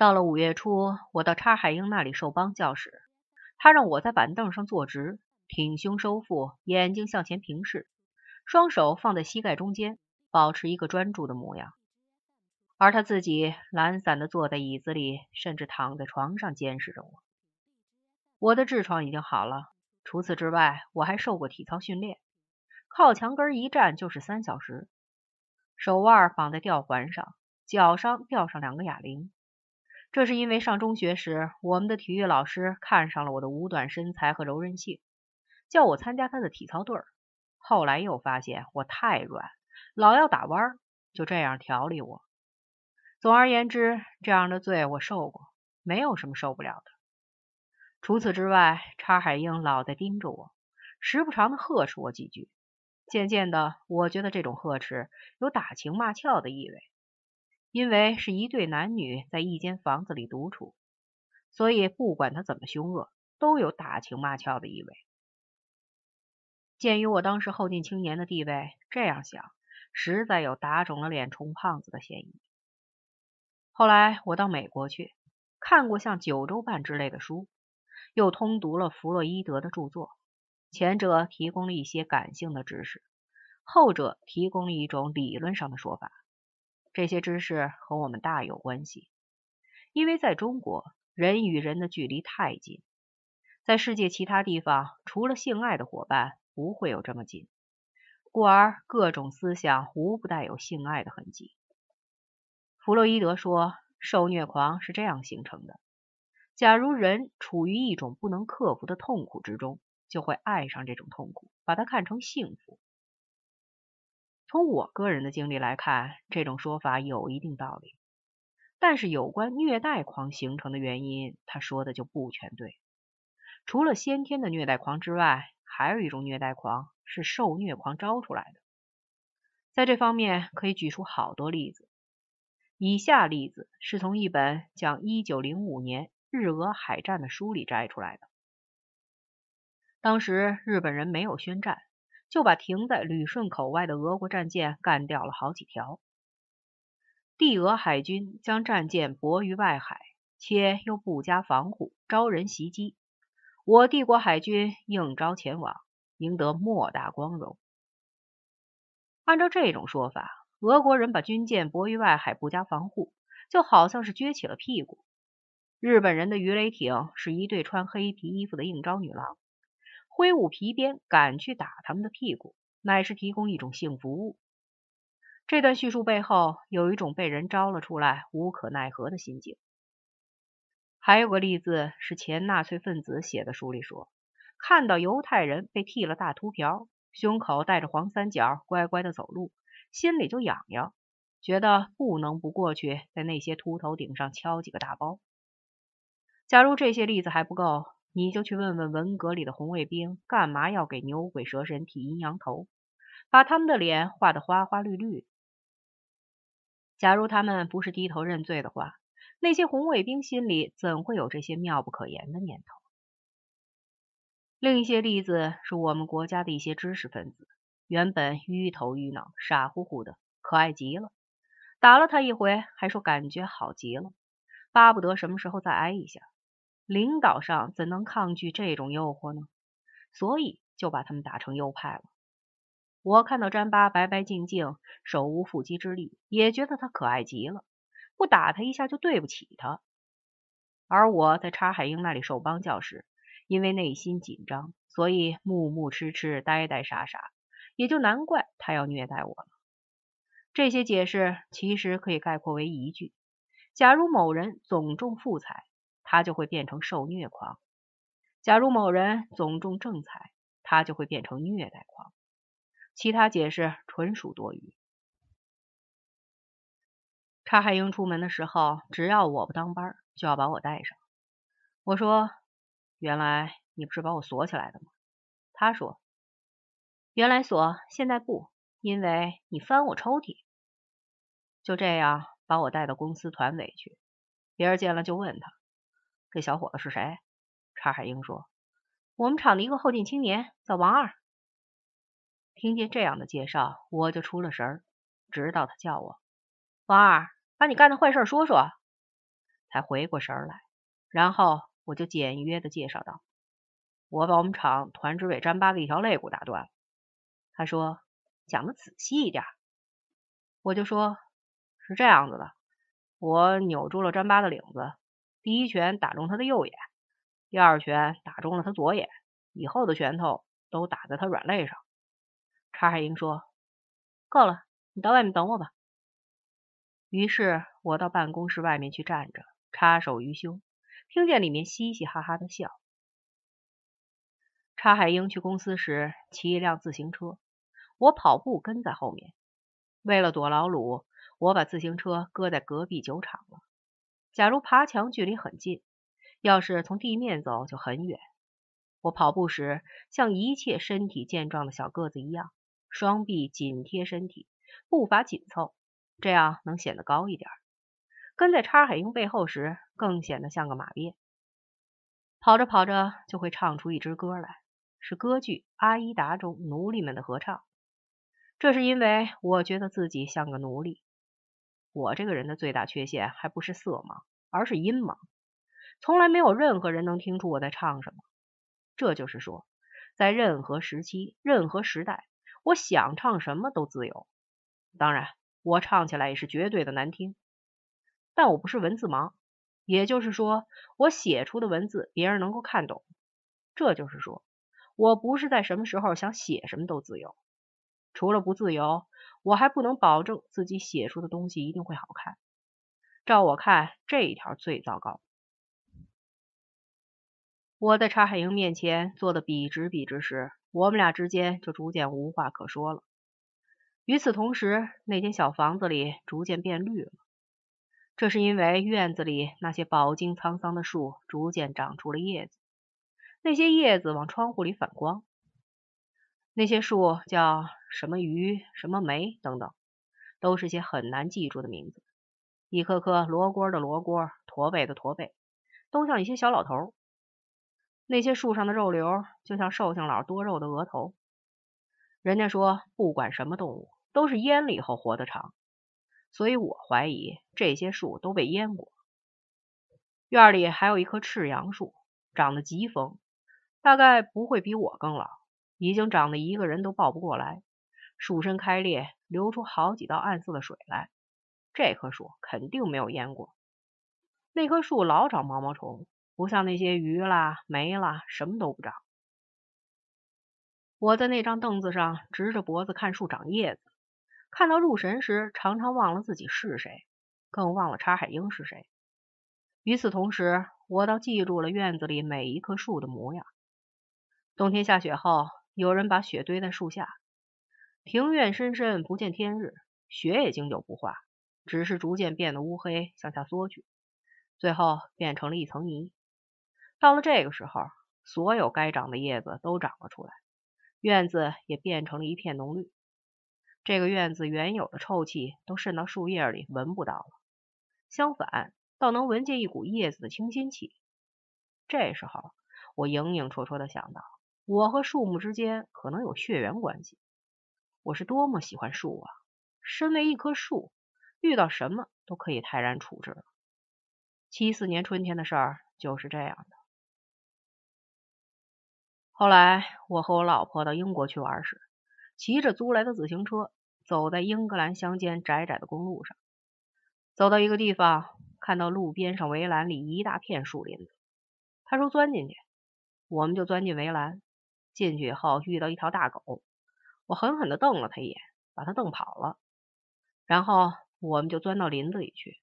到了五月初，我到叉海英那里受帮教时，他让我在板凳上坐直，挺胸收腹，眼睛向前平视，双手放在膝盖中间，保持一个专注的模样。而他自己懒散的坐在椅子里，甚至躺在床上监视着我。我的痔疮已经好了，除此之外，我还受过体操训练，靠墙根一站就是三小时，手腕绑在吊环上，脚上吊上两个哑铃。这是因为上中学时，我们的体育老师看上了我的五短身材和柔韧性，叫我参加他的体操队儿。后来又发现我太软，老要打弯儿，就这样调理我。总而言之，这样的罪我受过，没有什么受不了的。除此之外，查海英老在盯着我，时不常的呵斥我几句。渐渐的，我觉得这种呵斥有打情骂俏的意味，因为是一对男女在一间房子里独处，所以不管他怎么凶恶，都有打情骂俏的意味。鉴于我当时后进青年的地位，这样想实在有打肿了脸充胖子的嫌疑。后来我到美国去，看过像《九州半》之类的书，又通读了弗洛伊德的著作。前者提供了一些感性的知识，后者提供了一种理论上的说法。这些知识和我们大有关系，因为在中国，人与人的距离太近，在世界其他地方，除了性爱的伙伴，不会有这么近，故而各种思想无不带有性爱的痕迹。弗洛伊德说，受虐狂是这样形成的：假如人处于一种不能克服的痛苦之中，就会爱上这种痛苦，把它看成幸福。从我个人的经历来看，这种说法有一定道理。但是有关虐待狂形成的原因，他说的就不全对。除了先天的虐待狂之外，还有一种虐待狂是受虐狂招出来的。在这方面，可以举出好多例子。以下例子是从一本讲1905年日俄海战的书里摘出来的。当时日本人没有宣战，就把停在旅顺口外的俄国战舰干掉了好几条。帝俄海军将战舰泊于外海，且又不加防护，招人袭击。我帝国海军应招前往，赢得莫大光荣。按照这种说法。俄国人把军舰泊于外海，不加防护，就好像是撅起了屁股。日本人的鱼雷艇是一对穿黑皮衣服的应招女郎，挥舞皮鞭赶去打他们的屁股，乃是提供一种性服务。这段叙述背后有一种被人招了出来无可奈何的心境。还有个例子是前纳粹分子写的书里说，看到犹太人被剃了大秃瓢，胸口带着黄三角，乖乖的走路。心里就痒痒，觉得不能不过去，在那些秃头顶上敲几个大包。假如这些例子还不够，你就去问问文革里的红卫兵，干嘛要给牛鬼蛇神剃阴阳头，把他们的脸画得花花绿绿。假如他们不是低头认罪的话，那些红卫兵心里怎会有这些妙不可言的念头？另一些例子是我们国家的一些知识分子。原本晕头晕脑、傻乎乎的，可爱极了。打了他一回，还说感觉好极了，巴不得什么时候再挨一下。领导上怎能抗拒这种诱惑呢？所以就把他们打成右派了。我看到詹巴白白净净、手无缚鸡之力，也觉得他可爱极了，不打他一下就对不起他。而我在查海英那里受帮教时，因为内心紧张，所以木木痴痴、呆呆傻傻。也就难怪他要虐待我了。这些解释其实可以概括为一句：假如某人总中富彩，他就会变成受虐狂；假如某人总中正彩，他就会变成虐待狂。其他解释纯属多余。查海英出门的时候，只要我不当班，就要把我带上。我说：“原来你不是把我锁起来的吗？”他说。原来锁，现在不，因为你翻我抽屉。就这样把我带到公司团委去，别人见了就问他：“这小伙子是谁？”查海英说：“我们厂的一个后进青年，叫王二。”听见这样的介绍，我就出了神儿，直到他叫我：“王二，把你干的坏事说说。”才回过神来，然后我就简约的介绍道：“我把我们厂团支委詹巴的一条肋骨打断了。”他说：“讲的仔细一点。”我就说：“是这样子的，我扭住了詹巴的领子，第一拳打中他的右眼，第二拳打中了他左眼，以后的拳头都打在他软肋上。”查海英说：“够了，你到外面等我吧。”于是我到办公室外面去站着，插手于胸，听见里面嘻嘻哈哈的笑。查海英去公司时骑一辆自行车，我跑步跟在后面。为了躲老鲁，我把自行车搁在隔壁酒厂了。假如爬墙距离很近，要是从地面走就很远。我跑步时像一切身体健壮的小个子一样，双臂紧贴身体，步伐紧凑。这样能显得高一点。跟在叉海英背后时，更显得像个马鞭。跑着跑着就会唱出一支歌来，是歌剧《阿依达》中奴隶们的合唱。这是因为我觉得自己像个奴隶。我这个人的最大缺陷还不是色盲，而是音盲。从来没有任何人能听出我在唱什么。这就是说，在任何时期、任何时代，我想唱什么都自由。当然。我唱起来也是绝对的难听，但我不是文字盲，也就是说，我写出的文字别人能够看懂。这就是说，我不是在什么时候想写什么都自由。除了不自由，我还不能保证自己写出的东西一定会好看。照我看，这一条最糟糕。我在查海英面前坐的笔直笔直时，我们俩之间就逐渐无话可说了。与此同时，那间小房子里逐渐变绿了。这是因为院子里那些饱经沧桑的树逐渐长出了叶子，那些叶子往窗户里反光。那些树叫什么鱼、什么梅等等，都是些很难记住的名字。一棵棵罗锅的罗锅，驼背的驼背，都像一些小老头。那些树上的肉瘤就像寿星佬多肉的额头。人家说，不管什么动物。都是淹了以后活得长，所以我怀疑这些树都被淹过。院里还有一棵赤杨树，长得极丰，大概不会比我更老，已经长得一个人都抱不过来。树身开裂，流出好几道暗色的水来。这棵树肯定没有淹过。那棵树老长毛毛虫，不像那些鱼啦、梅啦，什么都不长。我在那张凳子上直着脖子看树长叶子。看到入神时，常常忘了自己是谁，更忘了查海英是谁。与此同时，我倒记住了院子里每一棵树的模样。冬天下雪后，有人把雪堆在树下，庭院深深不见天日，雪也经久不化，只是逐渐变得乌黑，向下缩去，最后变成了一层泥。到了这个时候，所有该长的叶子都长了出来，院子也变成了一片浓绿。这个院子原有的臭气都渗到树叶里，闻不到了。相反，倒能闻见一股叶子的清新气。这时候，我影影绰绰的想到，我和树木之间可能有血缘关系。我是多么喜欢树啊！身为一棵树，遇到什么都可以泰然处置。七四年春天的事儿就是这样的。后来，我和我老婆到英国去玩时。骑着租来的自行车，走在英格兰乡间窄窄的公路上，走到一个地方，看到路边上围栏里一大片树林子。他说钻进去，我们就钻进围栏。进去以后遇到一条大狗，我狠狠地瞪了他一眼，把他瞪跑了。然后我们就钻到林子里去，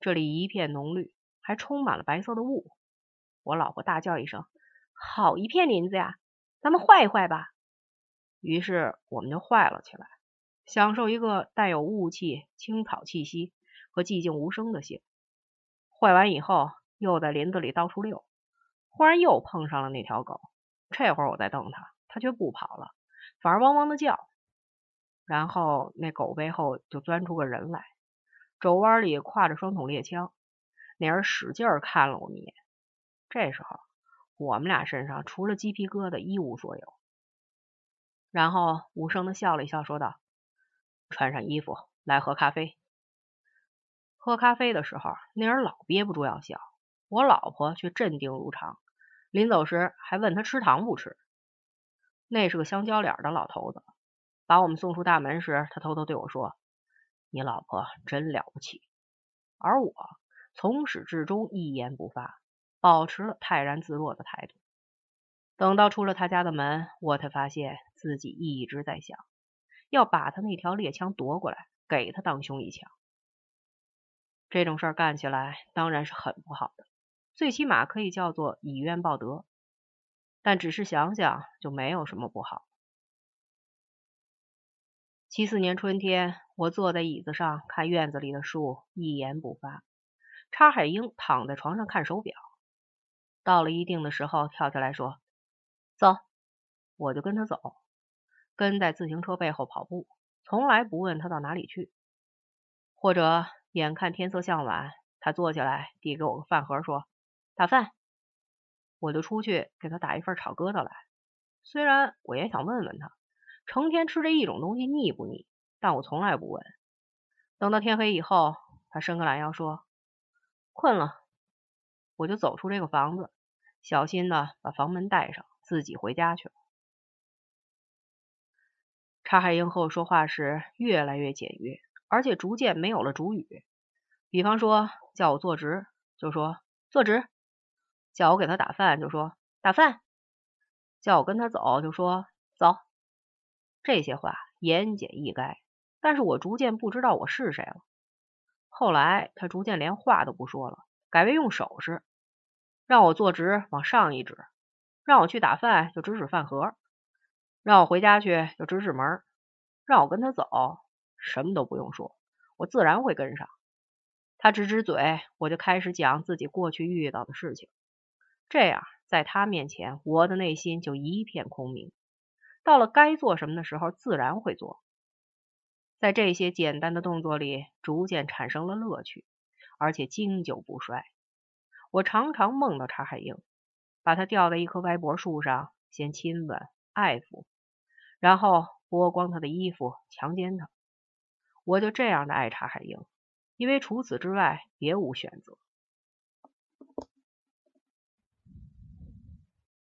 这里一片浓绿，还充满了白色的雾。我老婆大叫一声：“好一片林子呀，咱们坏一坏吧。”于是我们就坏了起来，享受一个带有雾气、青草气息和寂静无声的性。坏完以后，又在林子里到处溜，忽然又碰上了那条狗。这会儿我在瞪它，它却不跑了，反而汪汪的叫。然后那狗背后就钻出个人来，肘弯里挎着双筒猎枪。那人使劲看了我们一眼。这时候，我们俩身上除了鸡皮疙瘩一无所有。然后无声的笑了一笑，说道：“穿上衣服来喝咖啡。”喝咖啡的时候，那人老憋不住要笑，我老婆却镇定如常。临走时还问他吃糖不吃。那是个香蕉脸的老头子，把我们送出大门时，他偷偷对我说：“你老婆真了不起。”而我从始至终一言不发，保持了泰然自若的态度。等到出了他家的门，我才发现自己一直在想，要把他那条猎枪夺过来，给他当胸一枪。这种事儿干起来当然是很不好的，最起码可以叫做以怨报德。但只是想想就没有什么不好。七四年春天，我坐在椅子上看院子里的树，一言不发。查海英躺在床上看手表，到了一定的时候，跳下来说：“走。”我就跟他走，跟在自行车背后跑步，从来不问他到哪里去。或者眼看天色向晚，他坐下来递给我个饭盒，说：“打饭。”我就出去给他打一份炒疙瘩来。虽然我也想问问他，成天吃这一种东西腻不腻，但我从来不问。等到天黑以后，他伸个懒腰说：“困了。”我就走出这个房子，小心的把房门带上，自己回家去了。查海英和我说话时越来越简约，而且逐渐没有了主语。比方说叫我坐直，就说坐直。叫我给他打饭，就说打饭；叫我跟他走，就说走。这些话言简意赅，但是我逐渐不知道我是谁了。后来他逐渐连话都不说了，改为用手势，让我坐直往上一指，让我去打饭就指指饭盒，让我回家去就指指门，让我跟他走，什么都不用说，我自然会跟上。他指指嘴，我就开始讲自己过去遇到的事情。这样，在他面前，我的内心就一片空明。到了该做什么的时候，自然会做。在这些简单的动作里，逐渐产生了乐趣，而且经久不衰。我常常梦到查海英，把他吊在一棵歪脖树上，先亲吻、爱抚，然后剥光他的衣服，强奸他。我就这样的爱查海英，因为除此之外别无选择。